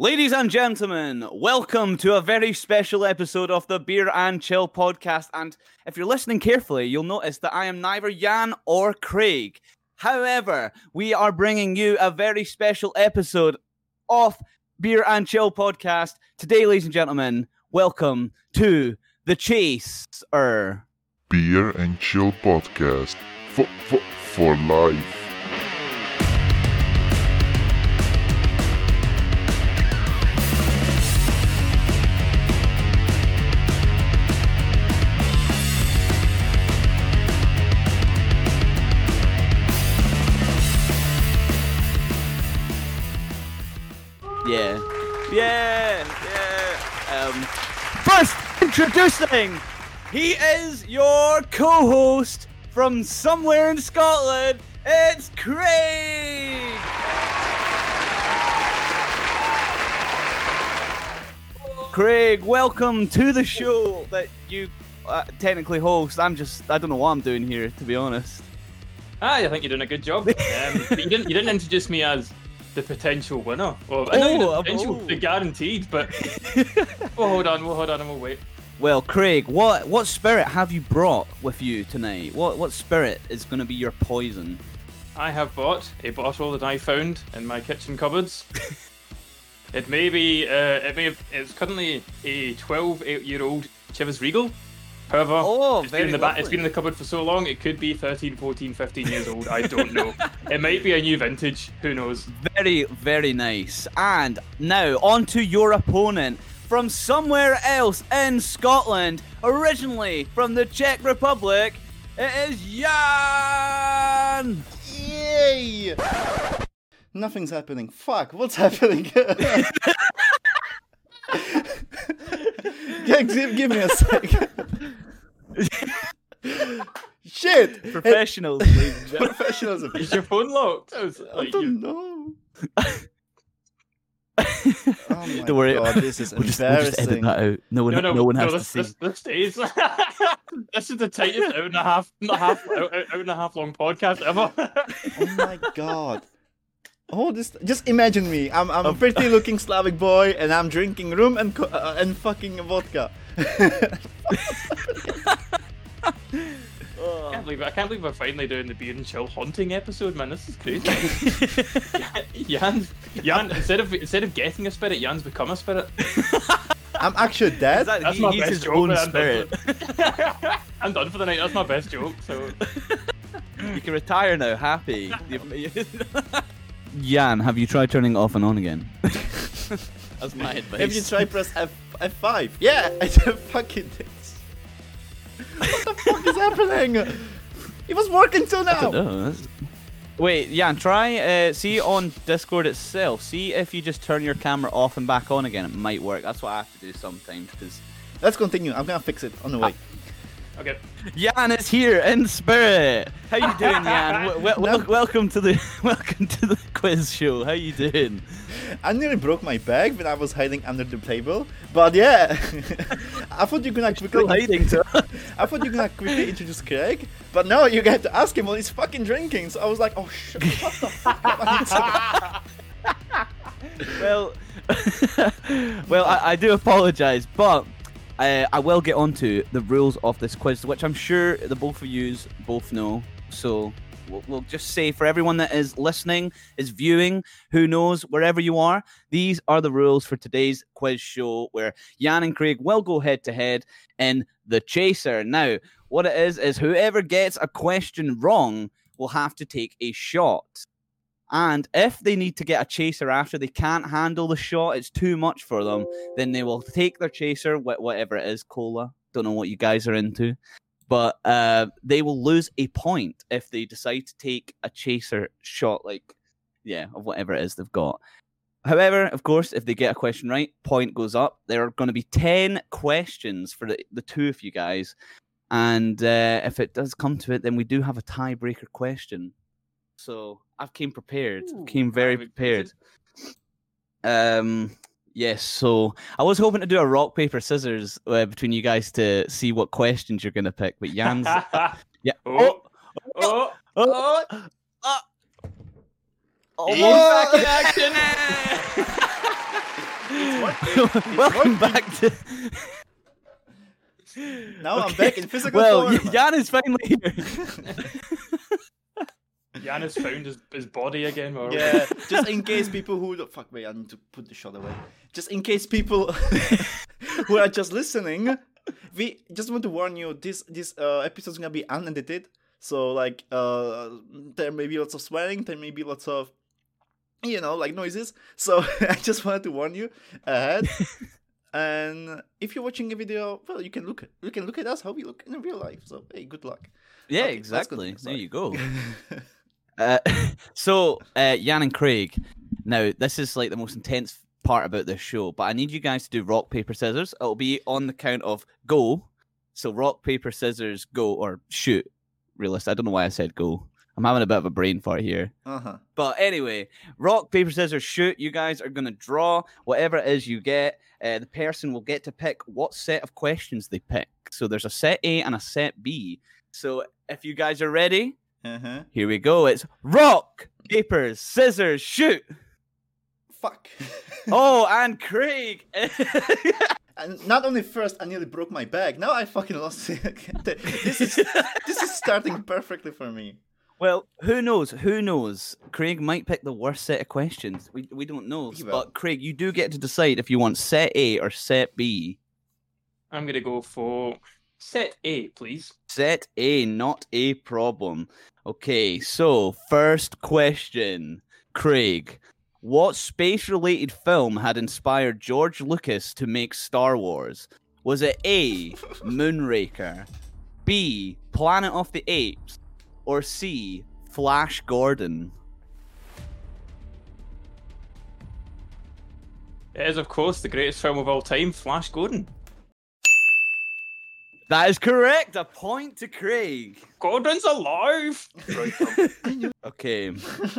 Ladies and gentlemen, welcome to a very special episode of the Beer and Chill podcast. And if you're listening carefully, you'll notice that I am neither Jan or Craig. However, we are bringing you a very special episode of Beer and Chill podcast. Today, ladies and gentlemen, welcome to The Chaser. Beer and Chill podcast for, for, for life. Yeah. Yeah. Yeah. Um, first, introducing, he is your co host from somewhere in Scotland. It's Craig. Craig, welcome to the show that you uh, technically host. I'm just, I don't know what I'm doing here, to be honest. Ah, I think you're doing a good job. Um, you didn't you didn't introduce me as the potential winner. Well, I know Oh, the potential, oh. the guaranteed, but we'll hold on, we'll hold on, and we'll wait. Well, Craig, what what spirit have you brought with you tonight? What what spirit is going to be your poison? I have bought a bottle that I found in my kitchen cupboards. it may be, uh, it may have, it's currently a 12 eight year old Chivas Regal. However, Oh, it's been in the back, it's lovely. been in the cupboard for so long, it could be 13, 14, 15 years old. I don't know. it might be a new vintage. Who knows? Very, very nice. And now on to your opponent from somewhere else in Scotland, originally from the Czech Republic. It is Jan. Yay! Nothing's happening. Fuck, what's happening? give, give me a second. Shit! Professionals, ladies and gentlemen. Professionalism. Is your phone locked? I, was I like, don't you- know. Oh my Don't worry. god, this is We'll just, we'll just edit embarrassing. that out. No one, No, no, no, one no, has this, to see. this, this stays. this is the tightest hour and a half, not half, hour, hour and a half long podcast ever. Oh my god. Oh, this! Just imagine me. I'm I'm a pretty looking Slavic boy, and I'm drinking rum and co- uh, and fucking vodka. I can't believe it. I can't believe we're finally doing the beer and chill haunting episode, man. This is crazy. Jan, Jan, instead of instead of getting a spirit, Jan's become a spirit. I'm actually dead. That- That's he- my he's best his joke. own but I'm done spirit. for- I'm done for the night. That's my best joke. So You can retire now, happy. Jan, have you tried turning it off and on again? That's my advice. If you try press F F5, yeah, I did fucking this. What the fuck is happening? It was working till I don't now. know, Wait, Jan, try uh, see on Discord itself. See if you just turn your camera off and back on again. It might work. That's what I have to do sometimes because Let's continue. I'm gonna fix it on the way. Okay. Jan is here in spirit. How you doing, Jan? W- w- wel- welcome to the welcome to the quiz show. How you doing? I nearly broke my bag when I was hiding under the table. But yeah, I thought you're gonna Still quickly. hiding I thought you're gonna quickly introduce Craig, but no, you get to ask him while he's fucking drinking. So I was like, oh shit, what the fuck? am I doing? well, well, I, I do apologise, but I, I will get onto the rules of this quiz, which I'm sure the both of yous both know. So we'll, we'll just say for everyone that is listening, is viewing, who knows, wherever you are, these are the rules for today's quiz show, where Jan and Craig will go head to head in the Chaser. Now, what it is is whoever gets a question wrong will have to take a shot. And if they need to get a chaser after they can't handle the shot, it's too much for them, then they will take their chaser, wh- whatever it is, cola. Don't know what you guys are into. But uh, they will lose a point if they decide to take a chaser shot, like, yeah, of whatever it is they've got. However, of course, if they get a question right, point goes up. There are going to be 10 questions for the, the two of you guys. And uh, if it does come to it, then we do have a tiebreaker question. So I've came prepared. Ooh, came very prepared. Um, yes. So I was hoping to do a rock paper scissors uh, between you guys to see what questions you're gonna pick. But Jan's, yeah. oh, oh, oh, oh. oh, He's what? back in action. Welcome back to. Now I'm back in physical Well, form. Jan is finally here. Janis found his, his body again. while we're- Yeah, just in case people who don't- fuck wait, I need to put the shot away. Just in case people who are just listening, we just want to warn you. This this uh, episode is gonna be unedited, so like uh, there may be lots of swearing, there may be lots of you know like noises. So I just wanted to warn you ahead. and if you're watching a video, well, you can look at you can look at us how we look in real life. So hey, good luck. Yeah, Okay, exactly. There you go. Uh, so, uh, Jan and Craig, now this is like the most intense part about this show, but I need you guys to do rock, paper, scissors. It'll be on the count of go. So, rock, paper, scissors, go, or shoot. Realist. I don't know why I said go. I'm having a bit of a brain fart here. Uh huh. But anyway, rock, paper, scissors, shoot. You guys are going to draw whatever it is you get. Uh, the person will get to pick what set of questions they pick. So there's a set A and a set B. So if you guys are ready, Uh huh. here we go. It's rock, paper, scissors, shoot. Fuck. Oh, and Craig. And not only first, I nearly broke my bag. Now I fucking lost it. this is this is starting perfectly for me. well, who knows? Who knows? Craig might pick the worst set of questions. We, we don't know. But Craig, you do get to decide if you want set A or set B. I'm gonna go for set A, please. Set A, not a problem. Okay, so first question. Craig, what space related film had inspired George Lucas to make Star Wars? Was it A, Moonraker, B, Planet of the Apes, or C, Flash Gordon? It is, of course, the greatest film of all time, Flash Gordon. That is correct. A point to Craig. Gordon's alive. Okay,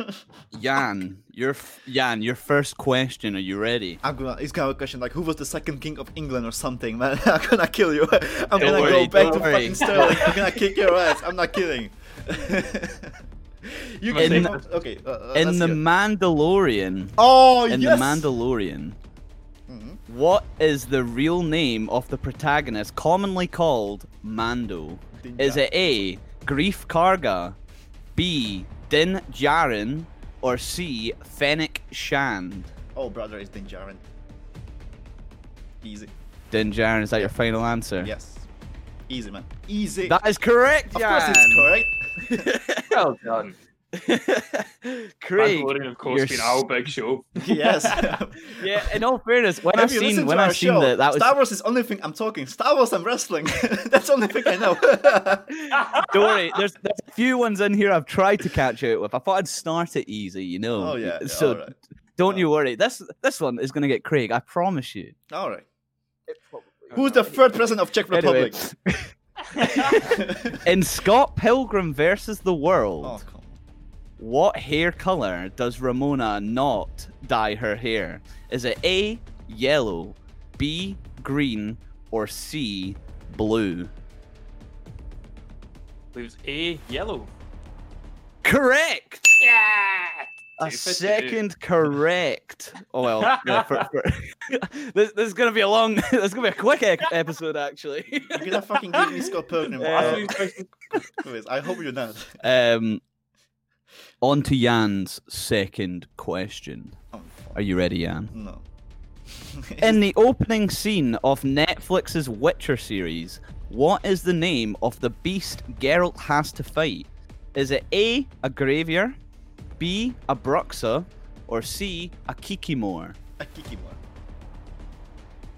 Jan, your f- Jan, your first question. Are you ready? I'm gonna. It's gonna be a question like, who was the second king of England or something, man? I'm gonna kill you. I'm gonna worry, go back to worry. fucking Sterling. I'm gonna kick your ass. I'm not kidding. you can In- okay. Uh, uh, In the hear. Mandalorian, oh in yes. In the Mandalorian. What is the real name of the protagonist commonly called Mando? Is it A. Greef Karga, B. Din Djarin, or C. Fennec Shand? Oh, brother, it's Din Djarin. Easy. Din Djarin, is that your final answer? Yes. Easy, man. Easy. That is correct, of course, it's correct. well done. Craig, Mandalorian, of course, you're being our big show. yes. yeah. In all fairness, when I Have seen when to I our seen that, that was Star Wars is the only thing I'm talking. Star Wars and wrestling. That's the only thing I know. Don't worry, there's there's a few ones in here I've tried to catch out with. I thought I'd start it easy, you know. oh yeah. yeah, So alright. don't you worry. This this one is gonna get Craig. I promise you. All right. Who's the third president of Czech Anyway. Republic? In Scott Pilgrim versus the World, oh, come on. What hair color does Ramona not dye her hair? Is it A yellow, B green, or C blue? It was A, yellow. Correct. Yeah. A second correct. Oh well, yeah, for, for... this, this is gonna be a long. this is gonna be a quick ec- episode actually. You're gonna fucking give me Scott Pilgrim. Uh, I, I hope you're not. um, on to Jan's second question. Oh, Are you ready, Jan? no. In the opening scene of Netflix's Witcher series, what is the name of the beast Geralt has to fight? Is it A, a Gravier, B, a Bruxa, or C, a Kikimor? a Kikimor.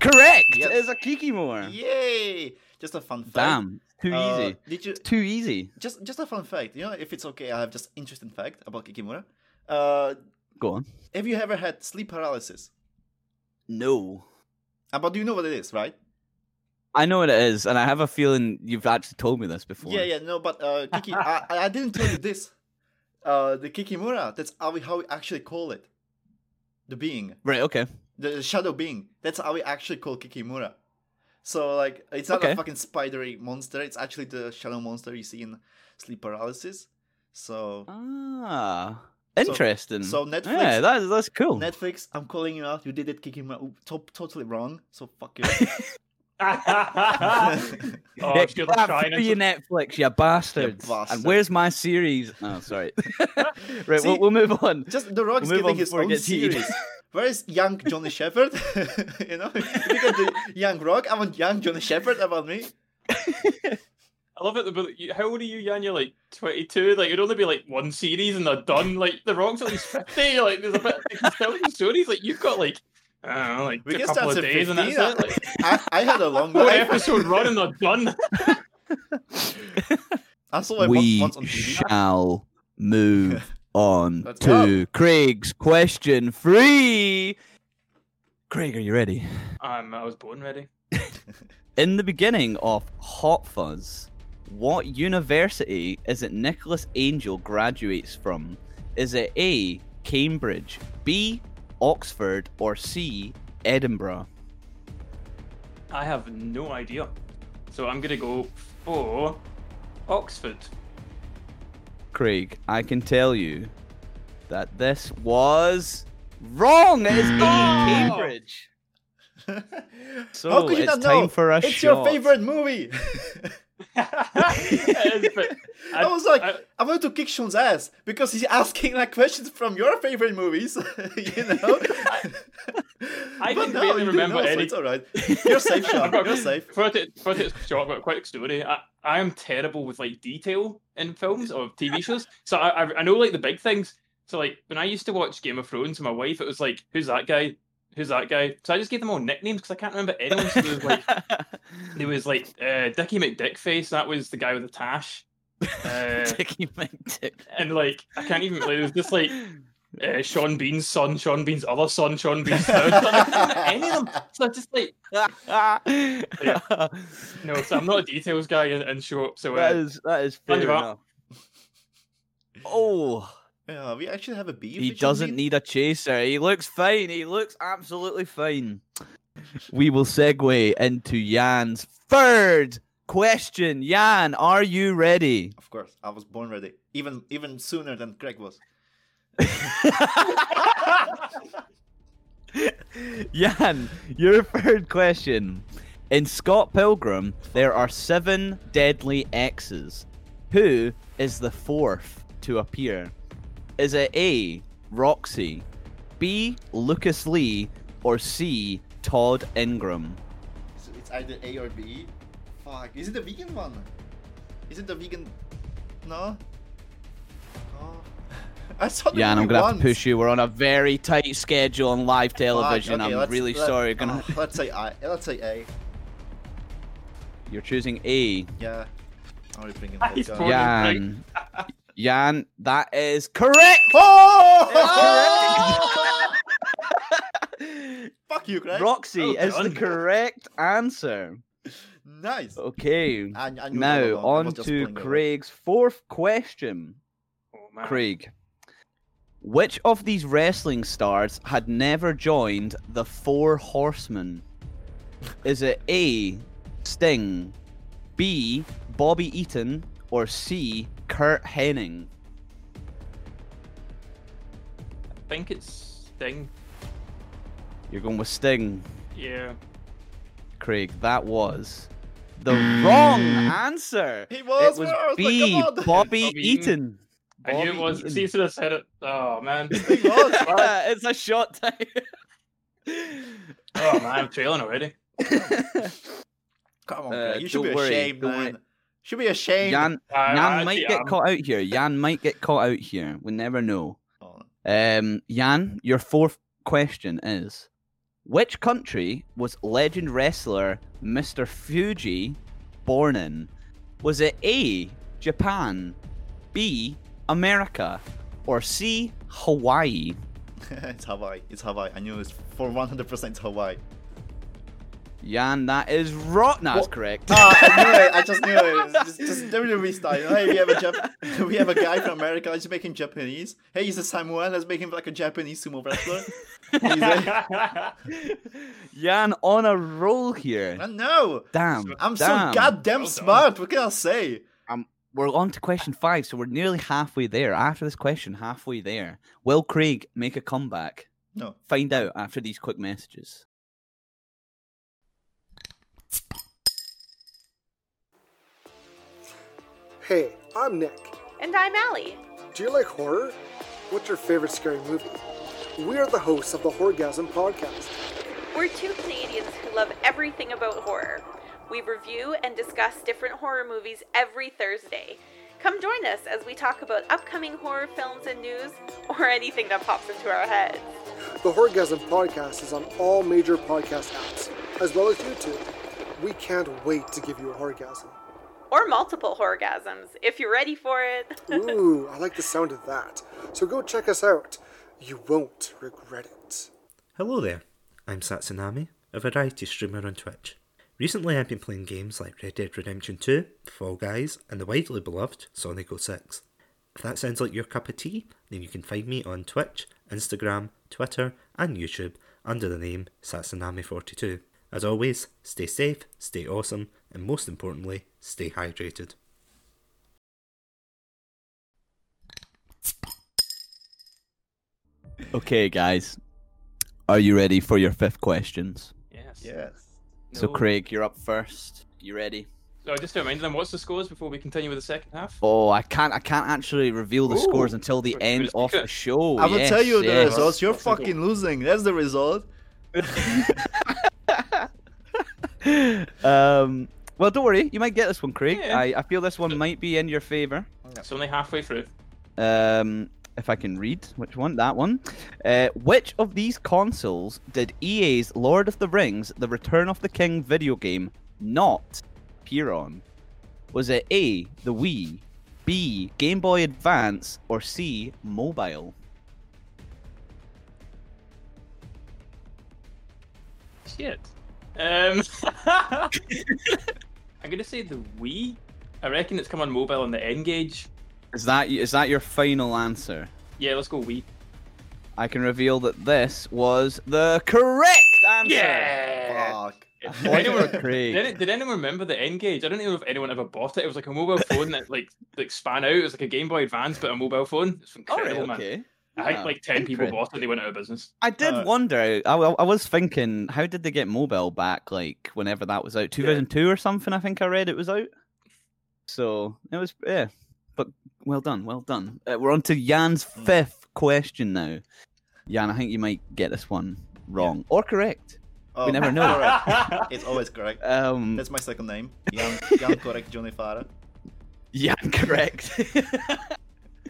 Correct! Yes. It is a Kikimor! Yay! Just a fun fact. Damn, too Uh, easy. Did you Too easy. just just a fun fact? You know, if it's okay, I have just interesting fact about Kikimora. Uh, Go on. have you ever had sleep paralysis? No. Uh, but you know what it is, right? I know what it is, and I have a feeling you've actually told me this before. Yeah, yeah, no, but uh, Kiki, I, I didn't tell you this. Uh, the Kikimora, that's how we, how we actually call it. The being, Right, okay. the shadow being. That's how we actually call Kikimora. So like, it's not Okay. a fucking spidery monster. It's actually the shadow monster you see in sleep paralysis. So Ah. Interesting. so Netflix- Yeah, that's that's cool. Netflix, I'm calling you out. You did it kicking my top totally wrong. So fuck you. oh, Yeah, should clap for you, Netflix, you bastards. bastard. And where's my series? Oh, sorry. right, See- we'll, we'll move on. Just The Rock's We'll move on getting his own series. Where is young Johnny Shepard? you know, if you get the young Rock, I want young Johnny Shepard about me. I love it, but how old are you, Jan? You're like 22. Like, it'd only be like one series and they're done. Like, The Rock's at least 50. Like, there's a bit they can tell you stories. Like, you've got like, I don't know, like We a can couple start of at days and that's 15. it. Like, I, I had a long one episode run and they're done. I saw it we once on TV. shall move on Let's to Craig's question three. Craig, are you ready? Um, I was born ready. In the beginning of Hot Fuzz, what university is it Nicholas Angel graduates from? Is it A. Cambridge, B. Oxford, or C. Edinburgh? I have no idea. So I'm gonna go for Oxford. Craig, I can tell you that this was wrong. It is. Oh! Cambridge. So How could you it's not time know? for a it's shot. your favorite movie. But I, was like, I- I, wanted to kick Sean's ass because he's asking like questions from your favorite movies. you know. I But can no, barely remember know, so any- it's all right. You're safe, Sean. Got- You're safe. For it, for it short but quick story, I, I am terrible with like detail in films or TV shows. So I, I I know like the big things. So like when I used to watch Game of Thrones with my wife, it was like, who's that guy? Who's that guy? So I just gave them all nicknames because I can't remember anyone. So there was like there was like uh, Dickie McDickface. That was the guy with the tash. Uh, Dickie McDick. and like I can't even. Like, it was just like uh, Sean Bean's son, Sean Bean's other son, Sean Bean's third son. I can't remember any of them. So I just like no. So I'm not a details guy and in short. So uh, is that is fair enough. Oh, Yeah, we actually have a beef. he doesn't need a chaser. He looks fine. He looks absolutely fine. We will segue into Jan's third question. Jan, are you ready? Of course, I was born ready. Even even sooner than Craig was. Jan, your third question. In Scott Pilgrim, there are seven deadly X's. Who is the fourth to appear? Is it A. Roxy, B. Lucas Lee, or C. Todd Ingram? So it's either A or B. Fuck, is it the vegan one? Is it the vegan? No. Oh. I saw the Jan, I'm movie gonna have to push you. We're on a very tight schedule on live Fuck, television. okay, I'm let's- really let- sorry. Gonna... oh, let's say I. Let's say A. You're choosing A. Yeah. I'm bringing Ah, he's vodka. Jan. Jan, that is correct. Oh! Fuck you, Craig. Roxy Well is the correct answer. Nice. Okay. I, I knew it all Now on to pulling it away. Craig's fourth question. Oh, man. Craig, which of these wrestling stars had never joined the Four Horsemen? Is it A. Sting, B. Bobby Eaton, or C. Curt Hennig? I think it's Sting. You're going with Sting, Yeah. Craig. That was the wrong answer. He was. it was was B. come on. Bobby Bobby Eaton. Eaton. I knew it was. Eaton. See, should have said it. Oh man. He was. it's a shot time. Oh man, I'm trailing already. Come on, Uh, Craig. You should be don't worry, ashamed, don't man. Worry. Should be ashamed. Jan, Jan I might actually get am. caught out here. Jan might get caught out here. We never know. Um, Jan, your fourth question is: Which country was legend wrestler Mr. Fuji born in? Was it A. Japan, B. America, or C. Hawaii? it's Hawaii. It's Hawaii. I knew it's for 100% Hawaii. Jan, that is right. No, that's correct. Ah, I knew it. I just knew it. Just, just WWE style. Hey, we have a Jap- we have a guy from America. Let's make him Japanese. Hey, he's a Samoan. Let's make him like a Japanese sumo wrestler. He's a- Jan on a roll here. I know. Damn. I'm damn. so goddamn Well smart. What can I say? we're on to question five, so we're nearly halfway there. After this question, halfway there. Will Craig make a comeback? No. Find out after these quick messages. Hey, I'm Nick. And I'm Allie. Do you like horror? What's your favorite scary movie? We are the hosts of the Horgasm Podcast. We're two Canadians who love everything about horror. We review and discuss different horror movies every Thursday. Come join us as we talk about upcoming horror films and news, or anything that pops into our heads. The Horgasm Podcast is on all major podcast apps, as well as YouTube. We can't wait to give you a horgasm. Or multiple orgasms, if you're ready for it. Ooh, I like the sound of that. So go check us out. You won't regret it. Hello there, I'm Satsunami, a variety streamer on Twitch. Recently I've been playing games like Red Dead Redemption 2, Fall Guys, and the widely beloved Sonic 06. If that sounds like your cup of tea, then you can find me on Twitch, Instagram, Twitter, and YouTube under the name Satsunami42. As always, stay safe, stay awesome, and most importantly, stay hydrated. Okay, guys. Are you ready for your fifth questions? Yes. Yes. So, No. Craig, you're up first. You ready? So just to remind them, what's the scores before we continue with the second half? Oh, I can't. I can't actually reveal the Ooh. scores until the We're end of the show. I will Yes, tell you the yes. results. You're That's simple. fucking losing. That's the result. um. Well, don't worry. You might get this one, Craig. Yeah. I, I feel this one might be in your favor. It's only halfway through. Um, if I can read which one, that one. Uh, which of these consoles did EA's Lord of the Rings: The Return of the King video game not appear on? Was it A, the Wii, B, Game Boy Advance, or C, mobile? Shit. Um, I'm gonna say the Wii. I reckon it's come on mobile on the N-Gage. Is that is that your final answer? Yeah, let's go Wii. I can reveal that this was the correct answer. Yeah. Fuck. Did anyone, did, did anyone remember the N-Gage? I don't even know if anyone ever bought it. It was like a mobile phone that like like span out. It was like a Game Boy Advance, but a mobile phone. It's incredible, right, man. Okay. I think like ten people bought it. and They went out of business. I did Uh, wonder. I, I, I was thinking, how did they get mobile back? Like whenever that was out, two thousand two or something. I think I read it was out. So it was yeah, but well done, well done. Uh, we're on to Jan's Hmm. fifth question now. Jan, I think you might get this one wrong or correct. Oh, never know. correct. It's always correct. Um, That's my second name. Jan, Jan correct Johnny Farah. Jan, correct.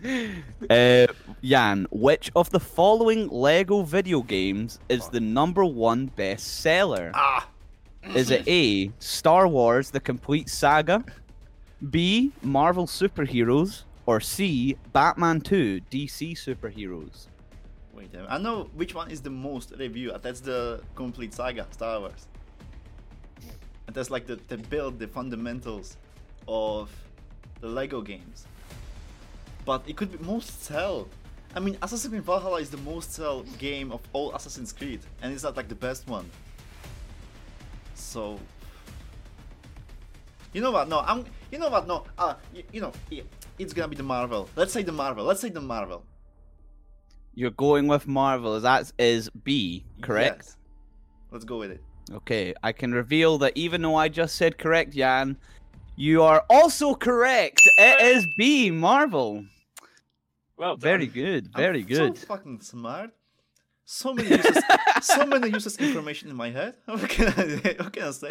uh, Jan, which of the following Lego video games is the number one bestseller? Ah! Is it A, Star Wars The Complete Saga, B, Marvel Superheroes, or C, Batman 2 DC Superheroes? Wait, a minute. I know which one is the most reviewed. That's the complete saga, Star Wars. And that's like the, the build, the fundamentals of the Lego games. But it could be most sell. I mean, Assassin's Creed Valhalla is the most sell game of all Assassin's Creed, and it's not like the best one. So, you know what? No, I'm. You know what? No, uh, you, you know, it's gonna be the Marvel. Let's say the Marvel. Let's say the Marvel. You're going with Marvel. That is B, correct? Yes. Let's go with it. Okay, I can reveal that even though I just said correct, Jan, you are also correct. It is B, Marvel. Well, done. Very good, very I'm good. So fucking smart. So many useless, so many useless information in my head. What can I, what can I say?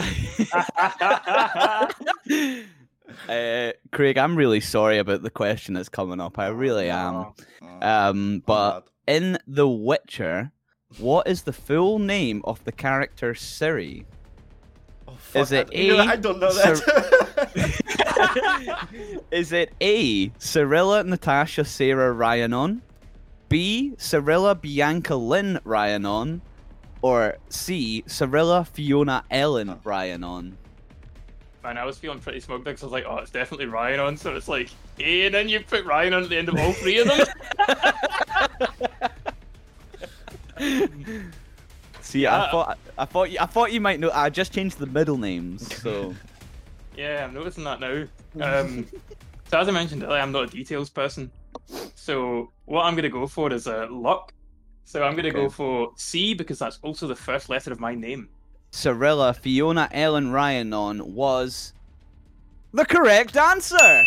uh, Craig, I'm really sorry about the question that's coming up. I really am. Oh, Um, but in The Witcher, what is the full name of the character Ciri? Oh, fuck, is it I, you know, A, I don't know Sir- that. is it A. Cirilla Natasha Sarah Riannon, B. Cirilla Bianca Lynn Riannon, or C. Cirilla Fiona Elen Riannon? Man, I was feeling pretty smug because I was like, oh, it's definitely Ryan on. So it's like, A, and then you put Ryan on at the end of all three of them. See, I thought I thought you, I thought you might know. I just changed the middle names, so yeah, I'm noticing that now. Um, So as I mentioned earlier, I'm not a details person. So what I'm going to go for is uh, luck. So I'm going to go for C because that's also the first letter of my name. Cirilla Fiona Elen Riannon was the correct answer.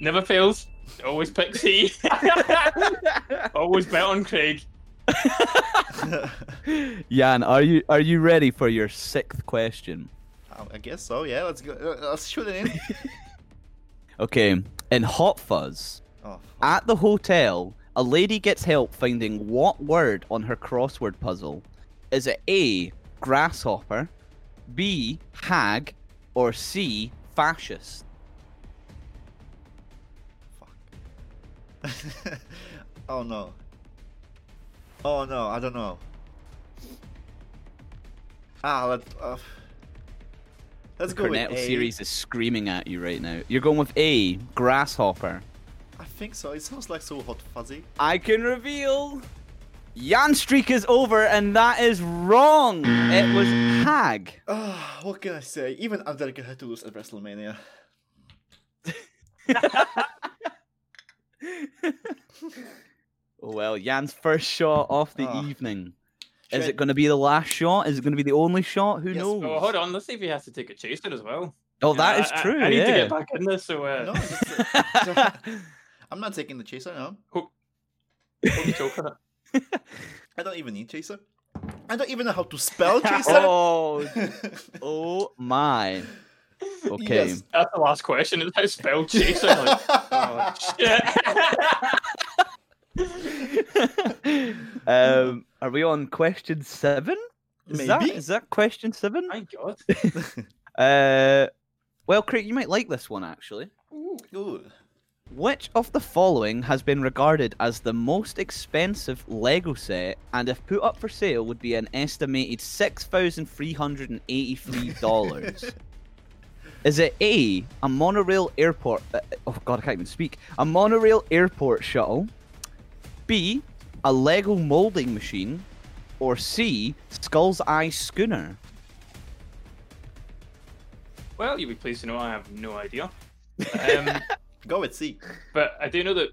Never fails. Always pick C. Always bet on Craig. Jan, are you are you ready for your sixth question? I guess so. Yeah, let's go. uh, Let's shoot it in. Okay, in Hot Fuzz, oh, at the hotel, a lady gets help finding what word on her crossword puzzle. Is it A, grasshopper, B, hag, or C, fascist? fuck. oh no. Oh no, I don't know. Ah, let, uh, let's The go Cornetto series is screaming at you right now. You're going with A, grasshopper. I think so. It sounds like so hot fuzzy. I can reveal. Jan streak is over, and that is wrong. It was hag. Ah, what can I say? Even Undertaker had to lose at WrestleMania. Oh, well, Jan's first shot of the Ah. evening. Is Should it going to be the last shot? Is it going to be the only shot? Who Yes. knows? Oh, hold on. Let's see if he has to take a chaser as well. Oh, Yeah, that is I- I- true. I, need yeah. to get back in this. So uh, No, just, I'm not taking the chaser. No, hope, hope you choke on it. I don't even need chaser. I don't even know how to spell chaser. oh, oh my. Okay. Yes. That's the last question. Is how spell chaser? Like, oh, shit. um, are we on question seven? Is that Maybe. is that question seven? My God. Uh, well, Craig, you might like this one actually. Ooh. Which of the following has been regarded as the most expensive Lego set, and if put up for sale, would be an estimated six thousand three hundred and eighty-three dollars? Is it A, a monorail airport? Uh, oh God, I can't even speak. A monorail airport shuttle. B, a Lego molding machine, or C, Skull's Eye schooner. Well, you'll be pleased to know I have no idea. Um, Go with C. but I do know that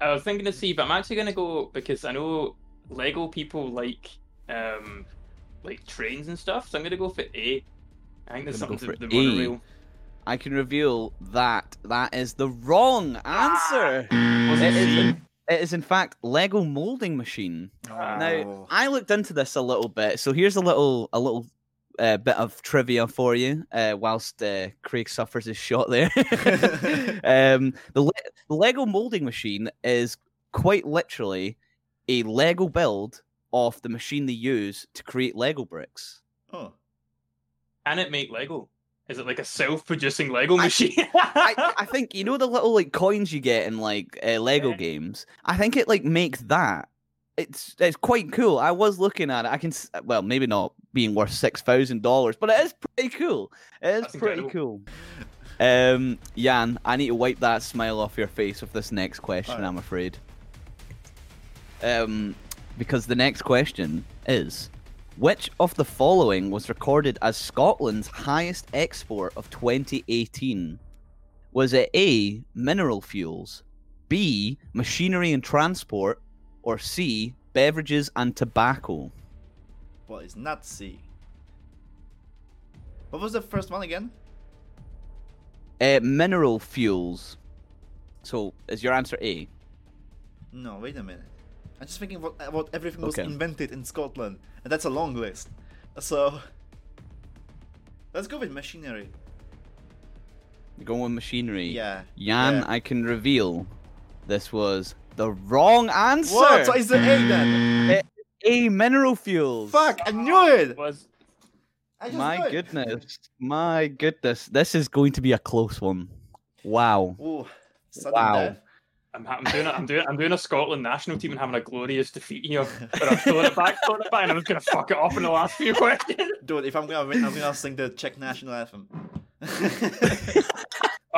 I was thinking of C, but I'm actually going to go because I know Lego people like um, like trains and stuff. So I'm going to go for A. I think there's something go to the monorail. I can reveal that that is the wrong answer. Was It it is, C? in, it is in fact Lego molding machine. Now Oh. I looked into this a little bit, so here's a little a little uh, bit of trivia for you. Uh, whilst uh, Craig suffers his shot there, um, the, Le- the Lego molding machine is quite literally a Lego build of the machine they use to create Lego bricks. oh. Can it make Lego? Is it like a self-producing Lego machine? I, I think you know the little like coins you get in like uh, Lego Yeah. games. I think it like makes that. It's it's quite cool. I was looking at it. I can well maybe not being worth six thousand dollars, but it is pretty cool. It is That's pretty incredible. cool. Um, Jan, I need to wipe that smile off your face with this next question. Alright. I'm afraid. Um, because the next question is. Which of the following was recorded as Scotland's highest export of 2018? Was it A, mineral fuels, B, machinery and transport, or C, beverages and tobacco? Well, it's not C. What was the first one again? Uh, mineral fuels. So, is your answer A? No, wait a minute. I'm just thinking about, about everything was Okay. invented in Scotland, and that's a long list. So, let's go with machinery. You're going with machinery. Yeah. Jan, yeah. I can reveal this was the wrong answer. What? So is the A then? A, mineral fuels. Fuck! I knew it. was I just My knew it. goodness. My goodness. This is going to be a close one. Wow. Ooh, Wow. death. I'm, ha- I'm doing a, I'm doing I'm doing a Scotland national team and having a glorious defeat here, but I'm throwing it back, throwing it back, and I'm just gonna fuck it off in the last few questions. Dude, if I'm gonna win, I'm gonna sing the Czech national anthem.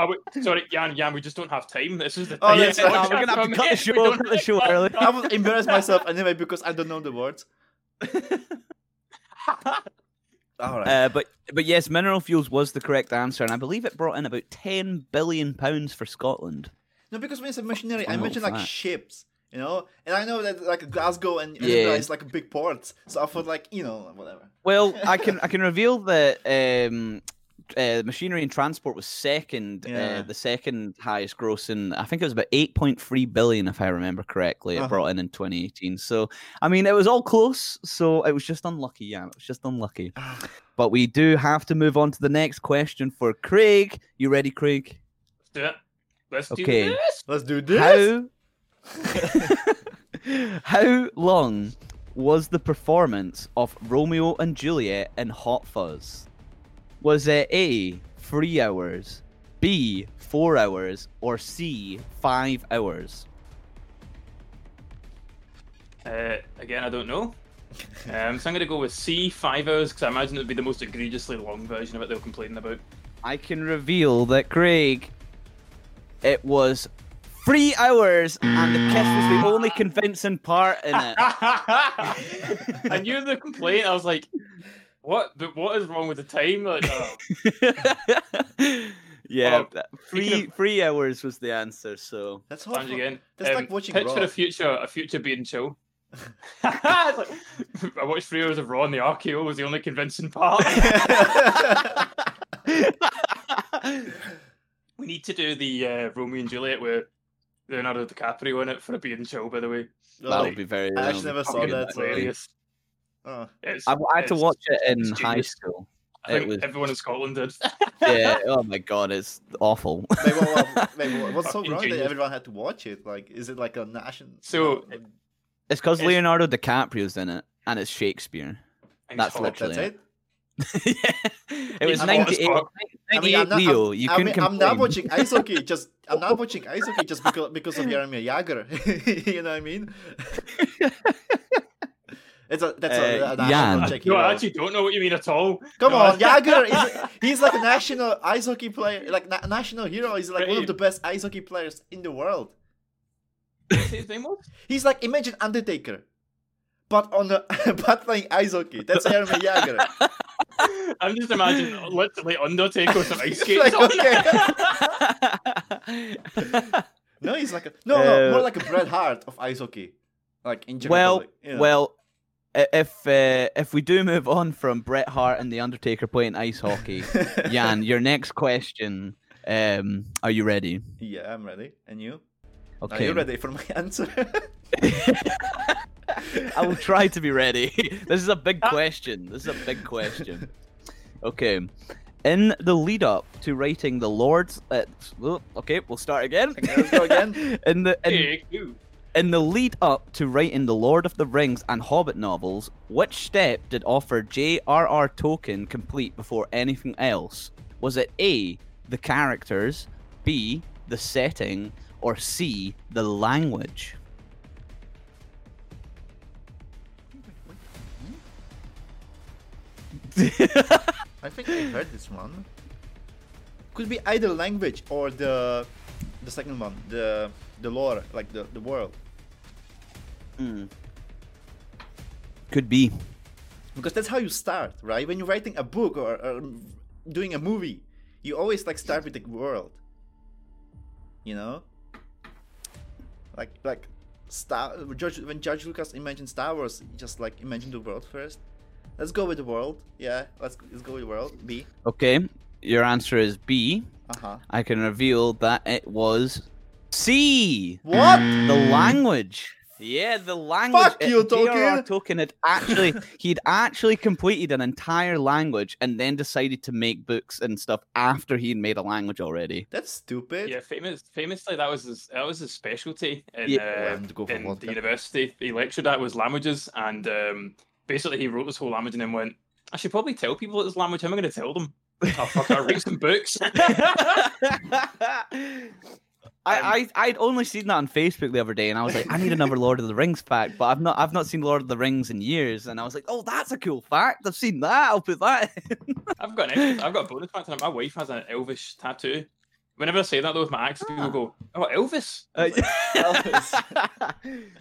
Oh, wait, sorry, Jan, Jan, we just don't have time. This is the Oh, thing. that's No, we're gonna have to cut the show, cut the show early. I will embarrass myself anyway because I don't know the words. Alright. Uh, but but yes, mineral fuels was the correct answer, and I believe it brought in about ten billion pounds for Scotland. No, because when I said machinery, I Fun mentioned like fact. ships. You know, and I know that like Glasgow and Edinburgh Yeah. is like a big port, so I thought like you know whatever. Well, I can I can reveal that um, uh, machinery and transport was second, Yeah. uh, the second highest grossing. I think it was about eight point three billion, if I remember correctly. It Uh-huh. brought in in twenty eighteen. So I mean, it was all close. So it was just unlucky. Yeah, it was just unlucky. But we do have to move on to the next question for Craig. You ready, Craig? Let's do it. Let's do Okay. this. Let's do this. How how long was the performance of Romeo and Juliet in Hot Fuzz? Was it A three hours, B four hours, or C five hours? Uh, again, I don't know. Um, so I'm going to go with C, five hours, because I imagine it would be the most egregiously long version of it they were complaining about. I can reveal that Craig, it was three hours, and the kiss was the only convincing part in it. I knew the complaint. I was like, "What? But what is wrong with the time?" Like, oh, yeah, Oh, three speaking three hours was the answer. So That's hot. times again. That's Um, like watching pitch Raw. for the future. A future being chill. Like, I watched three hours of Raw, and the RKO was the only convincing part. We need to do the uh, Romeo and Juliet with Leonardo DiCaprio in it for a being chill. By the way, that would be very. I actually um, never saw that. So, hilarious. oh. It's, I, I had to watch it in it's high school. I think It was everyone in Scotland did. yeah. Oh my god, it's awful. Wait, what, what, wait, what- what's so Fucking wrong that everyone had to watch it? Like, is it like a national? So- It's because It's- Leonardo DiCaprio's in it, and it's Shakespeare. And That's literally that's it. yeah. It was I'm on the 98, spot. 98 I'm not, Leo. I'm, you I couldn't mean, I'm not watching ice hockey. Just I'm not watching ice hockey just because because of Jaromir Jagr. you know what I mean? it's a that's a, Uh, a national Jan. I, no, I actually don't know what you mean at all. Come No, on, I- Jagr is he's like a national ice hockey player, like na- national hero. He's like one of the best ice hockey players in the world. What's his name was? He's like imagine Undertaker, but on the but playing ice hockey. That's Jaromir Jagr. I'm just imagining literally Undertaker with some ice skates Like, on. okay. No, he's like a no, no, Uh, more like a Bret Hart of ice hockey, like in Czech well, Republic, you know. well, if uh, if we do move on from Bret Hart and the Undertaker playing ice hockey, Jan, your next question. Um, are you ready? yeah, I'm ready. And you? Okay. Are Okay. you ready for my answer? I will try to be ready. This is a big question. This is a big question. Okay. In the lead up to writing the Lord's, uh, okay, we'll start again. Okay, let's go again. in the in, in the lead up to writing the Lord of the Rings and Hobbit novels, which step did author J.R.R. Tolkien complete before anything else? Was it A, the characters, B, the setting, or C, the language? I think I heard this one. Could be either language or the the second one, the the lore, like the the world. Hmm. Could be. Because that's how you start, right? When you're writing a book or, or doing a movie, you always like start with the world. You know, like like Star George when George Lucas imagined Star Wars, just like imagine the world first. Let's go with the world. Yeah, let's let's go with the world. B. Okay, your answer is B. Uh huh. I can reveal that it was C. What? The language. Yeah, the language. Fuck you, J.R.R. Tolkien. Tolkien had actually he'd actually completed an entire language and then decided to make books and stuff after he'd made a language already. That's stupid. Yeah, famous. Famously, that was his. That was his specialty in, Yeah. uh, Um, to go for in the university. He lectured at was languages, and um, basically he wrote this whole language and then went. I should probably tell people this language. How am I going to tell them? Oh fuck! I read some books. I, I I'd only seen that on Facebook the other day, and I was like, I need another Lord of the Rings fact, but I've not I've not seen Lord of the Rings in years, and I was like, oh, that's a cool fact. I've seen that. I'll put that. in. I've got an I've got a bonus fact. on. My wife has an Elvis tattoo. Whenever I say that though with my accent, people go, "Oh, Elvis." Uh, Elvis.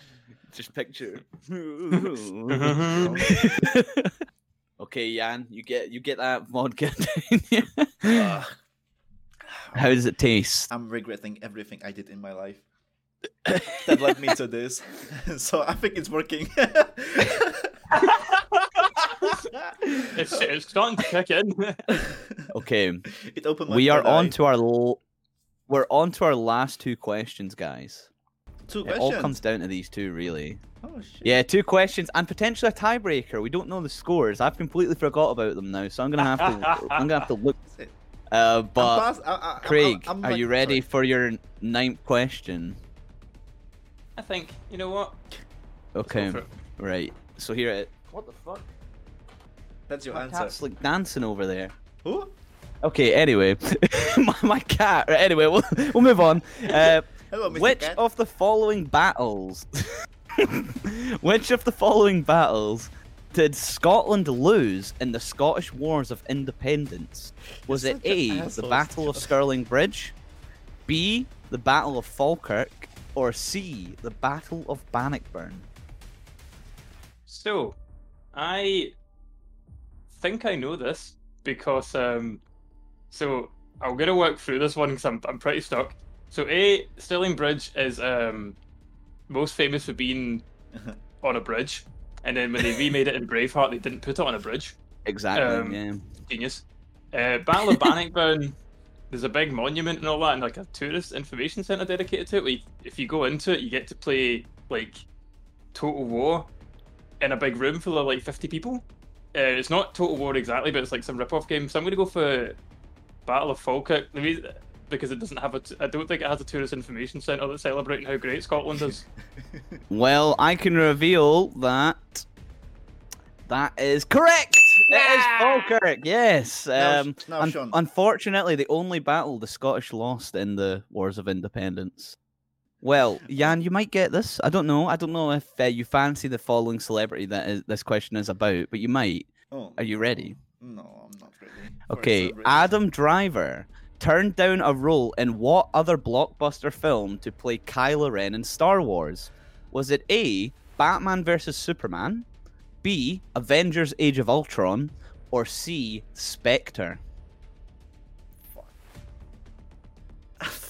Just picture. Okay, Jan, you get you get that vodka. down you. Ugh. How does it taste? I'm regretting everything I did in my life that led me to this. so I think it's working. It's, it's starting to kick in. Okay, it opened my we are third on eye. to our l- we're on to our last two questions, guys. Two It questions. all comes down to these two, really. Oh shit. Yeah, two questions and potentially a tiebreaker. We don't know the scores. I've completely forgot about them now, so I'm gonna have to. I'm gonna have to look. That's it. Uh, I'm but past- I- I- I'm- Craig, I'm are like- you ready sorry. for your ninth question? I think, you know what? Okay, right. So here it. What the fuck? That's your My answer. cat's like dancing over there. Who? Okay, anyway, my, my cat. Right, anyway, we'll, we'll move on. Uh, Hello, Mr. which Cat. of the following battles? which of the following battles did Scotland lose in the Scottish Wars of Independence? Was You're it A, the asshole, Battle of Scott. Stirling Bridge, B, the Battle of Falkirk, or C, the Battle of Bannockburn? So, I think I know this because um, so I'm gonna work through this one because I'm I'm pretty stuck. So, A Stirling Bridge is um most famous for being on a bridge, and then when they remade it in Braveheart, they didn't put it on a bridge. Exactly. Um, yeah. Genius. Uh, Battle of Bannockburn. There's a big monument and all that, and like a tourist information center dedicated to it. Where you, if you go into it, you get to play like Total War in a big room full of like 50 people. Uh, it's not Total War exactly, but it's like some rip-off game. So I'm gonna go for Battle of Falkirk. The reason, because it doesn't have a. T- I don't think it has a tourist information center that's celebrating how great Scotland is. Well, I can reveal that that is correct. It is Falkirk. Yes. Now- Um, now, un- Sean. unfortunately, the only battle the Scottish lost in the Wars of Independence. Well, Jan, you might get this. I don't know. I don't know if uh, you fancy the following celebrity that is, this question is about, but you might. Oh, Are you ready? no, I'm not ready. Okay. Adam Driver turned down a role in what other blockbuster film to play Kylo Ren in Star Wars? Was it A. Batman vs Superman, B. Avengers: Age of Ultron, or C. Spectre?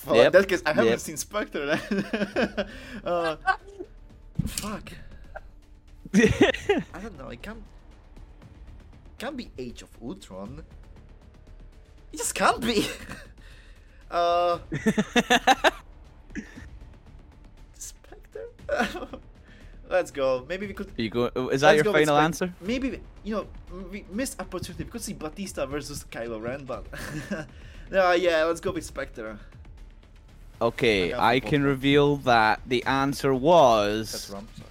Well, Yep, in that case, I haven't yep. seen Spectre. uh, fuck. I don't know. It can't. Can't be Age of Ultron. It just can't be. uh, Spectre. Let's go. Maybe we could. you go. Is that let's your final answer? Maybe you know we missed opportunity. We could see Batista versus Kylo Ren, but yeah, yeah. Let's go with Spectre. Okay, got I can reveal that the answer That's was wrong. Sorry.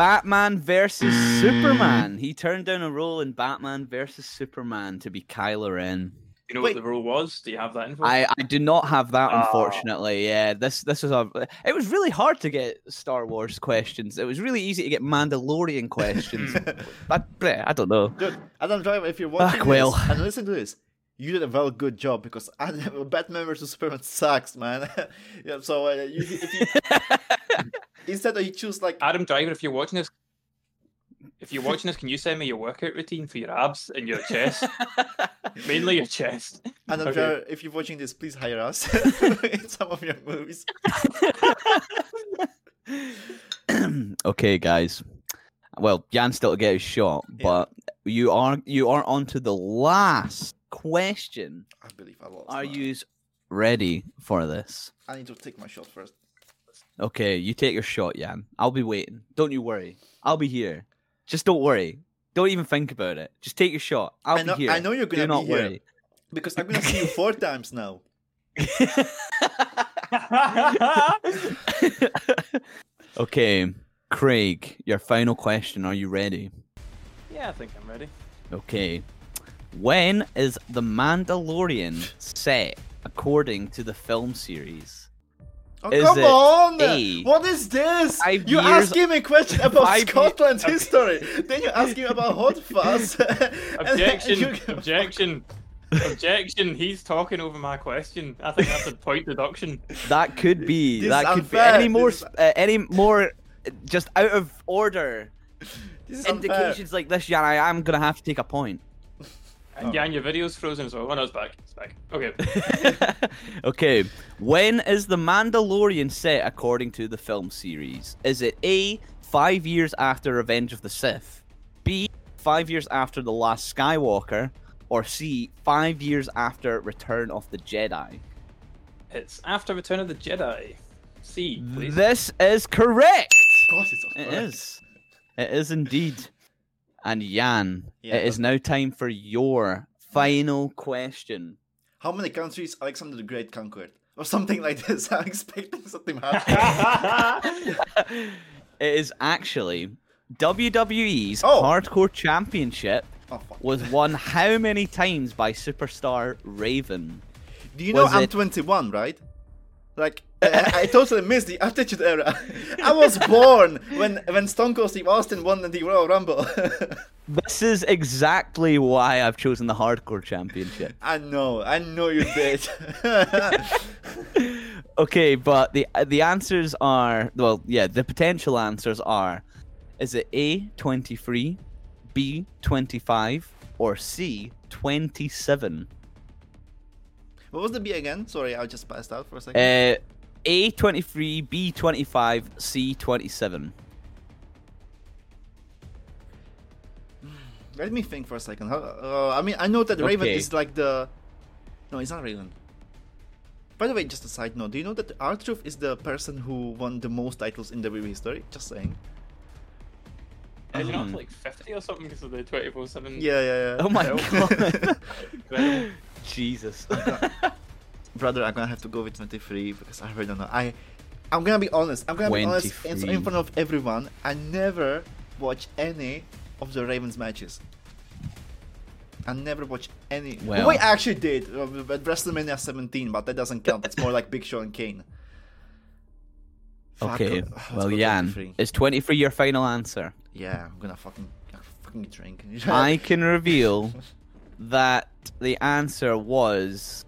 Batman versus Superman. He turned down a role in Batman versus Superman to be Kylo Ren. You know Wait. what the rule was? Do you have that info? I, I do not have that Ah. unfortunately. Yeah, this this was a. It was really hard to get Star Wars questions. It was really easy to get Mandalorian questions. but bleh, I don't know. Dude, Adam Driver, if you're watching Ah, well. and listen to this, you did a very good job because Adam- Batman vs Superman sucks, man. yeah, so uh, you, if you, instead of you choose like Adam Driver, if you're watching this, if you're watching this, can you send me your workout routine for your abs and your chest? Mainly your chest. Adam okay. Driver, if you're watching this, please hire us in some of your movies. okay, guys. Well, Jan still to get his shot, Yeah. but you are you are on to the last question. I believe I lost. Are man. you ready for this? I need to take my shot first. Okay, you take your shot, Jan. I'll be waiting. Don't you worry. I'll be here. Just don't worry. Don't even think about it. Just take your shot. I'll I know, be here. I know you're gonna not be here worry. because I'm gonna see you four times now. okay, Craig, your final question. Are you ready? yeah, I think I'm ready. Okay. When is The Mandalorian set according to the film series? Oh Is come on! A, What is this? five you years- asking me a question about five ye- Scotland's history, then you're asking about Hot Fuzz. Objection! Objection! Objection! He's talking over my question. I think that's a point deduction. That could be. This that is could be any more. Uh, any more? Just out of order. This is unfair. indications like this, Jan, I am gonna have to take a point. And oh. yeah, and your video's frozen as well. Oh no, it's back. It's back. Okay. okay, when is the Mandalorian set according to the film series? Is it A, five years after Revenge of the Sith, B, five years after The Last Skywalker, or C, five years after Return of the Jedi? It's after Return of the Jedi. C, please. This is correct! Of course it's It correct. is. It is indeed. And Jan, Yeah, it is now time for your final question. How many countries Alexander the Great conquered? Or something like this. I'm expecting something happen. it is actually WWE's Oh. Hardcore Championship oh, was won how many times by superstar Raven? Do you know was I'm it- 21, right? Like, I, I totally missed the Attitude Era. I was born when when Stone Cold Steve Austin won the Royal Rumble. This is exactly why I've chosen the Hardcore Championship. I know, I know you did. Okay, but the the answers are well, yeah, the potential answers are: is it A twenty three, B twenty five, or C twenty seven? What was the B again? Sorry, I just passed out for a second. Uh, A twenty three, B twenty five, C twenty seven. Let me think for a second. Uh, I mean, I know that Raven is like the. No, it's not Raven. By the way, just a side note. Do you know that R-Truth is the person who won the most titles in WWE history? Just saying. Is he not Um, like 50 or something because of the 24 7? Yeah, yeah, yeah. Oh my god! Incredible. Jesus. Brother, I'm gonna have to go with 23 because I really don't know. I, I'm gonna be honest. I'm gonna be honest in, in front of everyone. I never watched any of the Ravens matches. I never watched any. Well- Wait, I actually did uh, at WrestleMania 17, but that doesn't count. It's more like Big Show and Kane. Fuck, Okay, well, go Jan, 23. is twenty three your final answer? Yeah, I'm gonna fucking, fucking drink. I can reveal that the answer was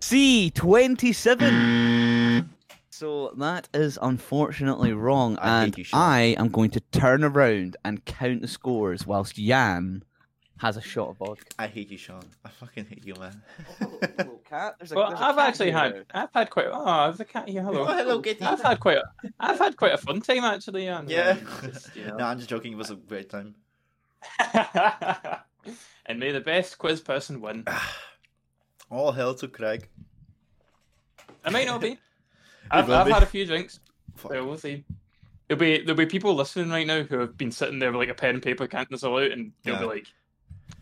C twenty seven. So that is unfortunately wrong, I and. I am going to turn around and count the scores whilst Jan has a shot of vodka. I hate you, Sean. I fucking hate you, man. cat. There's Well, I've actually had, I've had quite. Oh, there's a cat here. Hello. Oh, hello, Kitty. I've had quite, a, I've had quite a fun time actually. Yeah. yeah. Just, you no. I'm just joking. It was a great time. and may the best quiz person win. All hell to Craig. I might not be. I've, I've be. had a few drinks. Fuck. So we'll see. There'll be there'll be people listening right now who have been sitting there with like a pen and paper counting this all out, and they'll be like,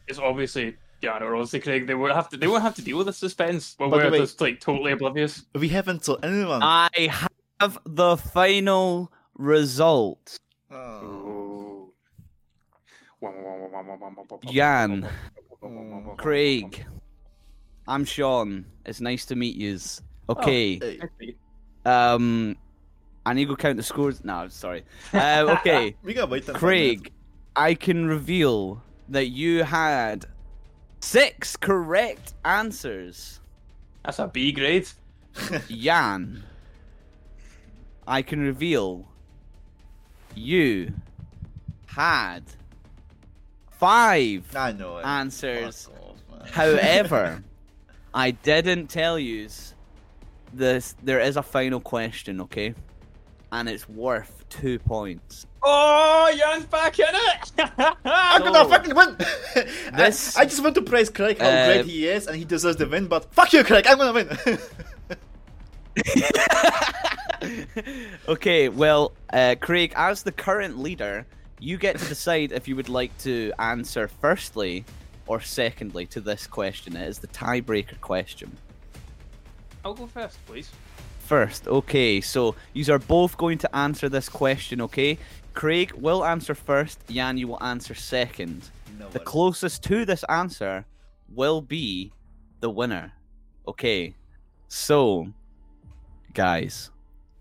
"It's obviously yeah, or obviously Craig." They won't have to. They won't have to deal with the suspense while we're way- just like totally oblivious. We haven't told anyone. I have the final result. Oh. Jan, Craig, I'm Sean. It's nice to meet yous. Okay. Hey, Um, I need to go count the scores. No, sorry. Uh, okay, we gotta wait. Craig, I can reveal that you had six correct answers. That's a B grade. Jan, I can reveal you had five I know it. answers. Off. However, I didn't tell you this. There is a final question, okay? And it's worth two points. Oh, Jan's back in it. I'm So- gonna fucking win. This- I, I just want to praise Craig how Uh, great he is and he deserves the win. But fuck you, Craig. I'm gonna win. okay, well, uh, Craig, as the current leader, you get to decide if you would like to answer firstly or secondly to this question. It is the tiebreaker question. I'll go first, please. First, okay, so you are both going to answer this question, okay? Craig will answer first, Jan, you will answer second. no, The closest to this answer will be the winner. Okay, so, guys,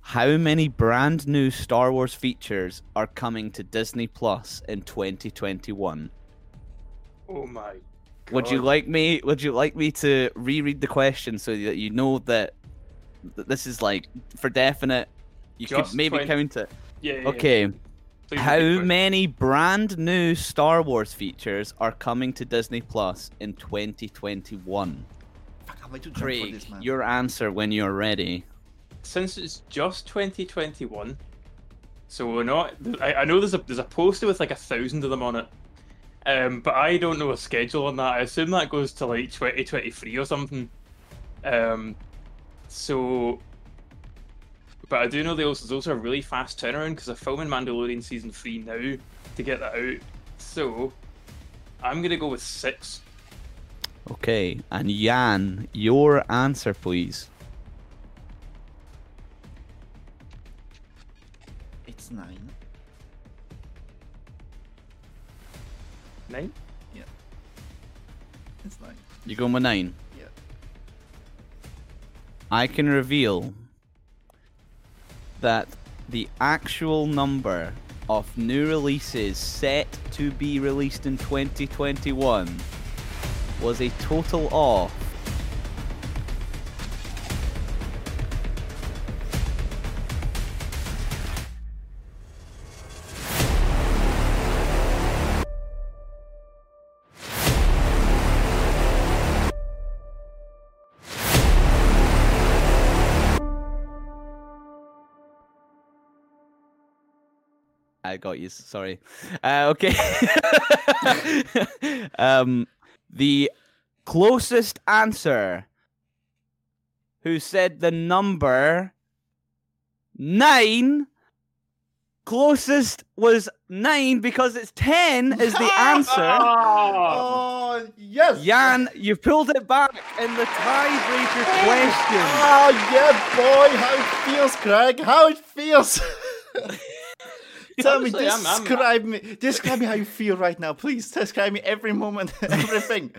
how many brand new Star Wars features are coming to Disney Plus in 2021? Oh my. Would you like me? Would you like me to reread the question so that you know that, that this is like for definite? You Just could maybe 20 count it. Yeah. yeah, yeah. Okay. Please How many brand new Star Wars features are coming to Disney Plus in 2021? Fuck, am I too drunk for Craig, this, man? your answer when you're ready. Since it's just 2021, so we're not. I, I know there's a there's a poster with like a thousand of them on it, um, but I don't know a schedule on that. I assume that goes to like 2023 or something. Um, so, but I do know they also there's also a really fast turnaround because they're filming Mandalorian season three now to get that out. So, I'm gonna go with six. Okay, and Jan, your answer, please. It's nine. Nine. It's nine. You're going with nine? Yeah. I can reveal that the actual number of new releases set to be released in 2021 was a total of I got you. Sorry. Uh, okay. um, the closest answer, who said the number nine, closest was nine because it's ten is the answer. Oh, yes! Jan, you pulled it back in the tiebreaker question. Oh, yeah, boy! How it feels, Craig! How it feels! Tell me, I'm- I'm- describe me, describe me how you feel right now, please. Describe me every moment, everything.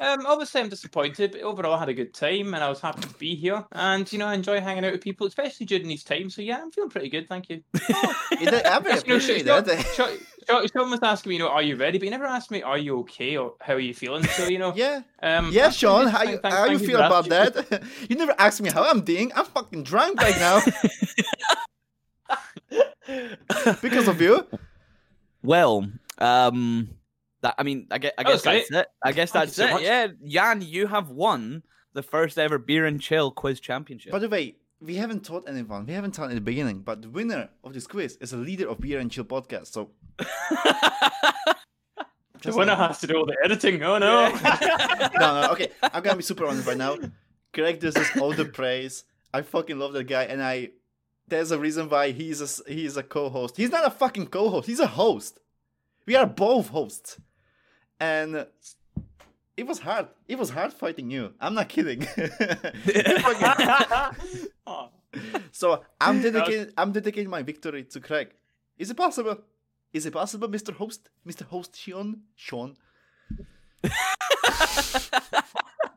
Um, obviously, I'm disappointed, but overall, I had a good time and I was happy to be here. And you know, I enjoy hanging out with people, especially during these times. So yeah, I'm feeling pretty good. Thank you. You know, I really You know, appreciate Sean, that. Sean, Sean, Sean was asking me, you know, are you ready? But he never asked me, are you okay or how are you feeling? So you know, Yeah, um, yeah, Sean. How you thank- how you thank feel for about asking. that? you never asked me how I'm doing. I'm fucking drunk right now because of you. Well, um, that I mean, I guess, I That was guess that's it. I guess that's it. much. Yeah, Jan, you have won the first ever beer and chill quiz championship. By the way, we haven't told anyone. We haven't told in the beginning, but the winner of this quiz is a leader of Beer and Chill podcast. So The winner has to do all the editing. Oh no. no, no, okay. I'm gonna be super honest right now. Greg deserves all the praise. I fucking love that guy, and I. There's a reason why he's a he's a co-host. He's not a fucking co-host. He's a host. We are both hosts, and it was hard. It was hard fighting you. I'm not kidding. So I'm dedicating. I'm dedicating my victory to Craig. Is it possible? Is it possible, Mr. Host? Mr. Host Sean? Sean?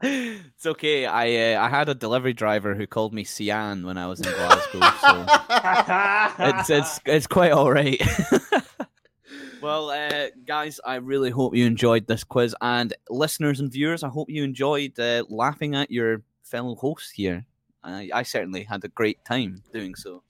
it's okay. I uh, I had a delivery driver who called me Sian when I was in Glasgow, so it's it's it's quite all right. well, uh, guys, I really hope you enjoyed this quiz, and listeners and viewers, I hope you enjoyed uh, laughing at your fellow hosts here. I, I certainly had a great time doing so.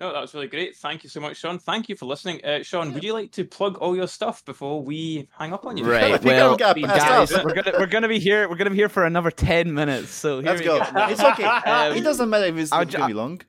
No, that was really great. Thank you so much, Sean. Thank you for listening. Uh, Sean, would you like to plug all your stuff before we hang up on you? I Right. think Well, I'm gonna guys, we're gonna we're gonna be here. We're gonna be here for another ten minutes. So here Let's we go. go. It's okay. Um, it doesn't matter if it's I'll gonna be long.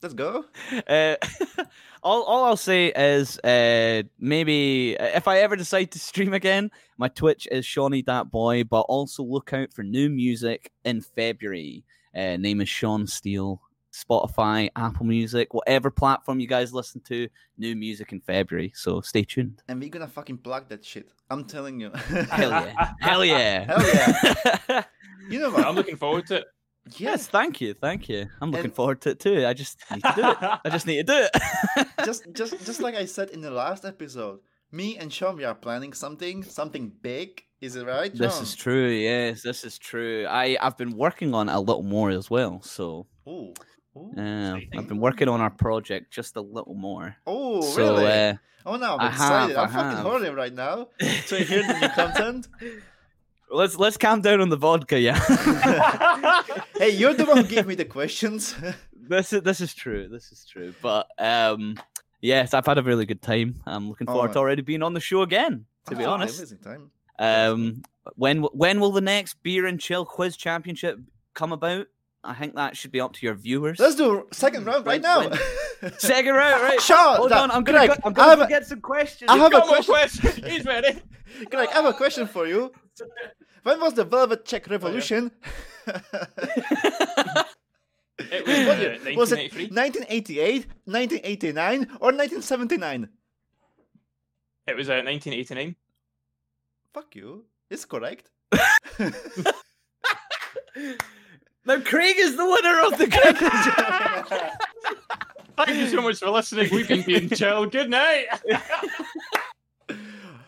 Let's go. Uh, all, all I'll say is uh, maybe uh, if I ever decide to stream again, my Twitch is Shawnee That Boy, but also look out for new music in February. Uh, name is Sean Steele. Spotify, Apple Music, whatever platform you guys listen to, new music in February. So stay tuned. And we're gonna fucking plug that shit. I'm telling you. Hell yeah. Hell yeah. Hell yeah. You know what? I'm looking forward to it. yes, thank you. Thank you. I'm looking And- forward to it too. I just need to do it. I just need to do it. just just just like I said in the last episode, me and Sean we are planning something, something big. Is it right? This is true. Yes, this is true. I I've been working on it a little more as well. So Ooh. Ooh. uh, I've been working on our project just a little more. Oh, so really? uh, oh no, I'm I excited. have, I'm I fucking horny right now to hear the new content. let's let's calm down on the vodka, yeah. hey, you're the one who gave me the questions. this is this is true. This is true. But um, Yes, I've had a really good time. I'm looking forward to already being on the show again. To be Ah, honest, amazing time. um, when when will the next beer and chill quiz championship come about? I think that should be up to your viewers. Let's do second round right When- now. Second round, right? Sure, Hold on, I'm gonna Greg, go, I'm gonna have a- get some questions. I have a Got more question. He's ready. Greg, I have a question for you. When was the Velvet Czech Revolution? It was, What uh, year? was it 1988, 1989, or 1979? It was uh, 1989. Fuck you. It's correct. Now Craig is the winner of the quiz. Thank you so much for listening. We've been being chill. Good night.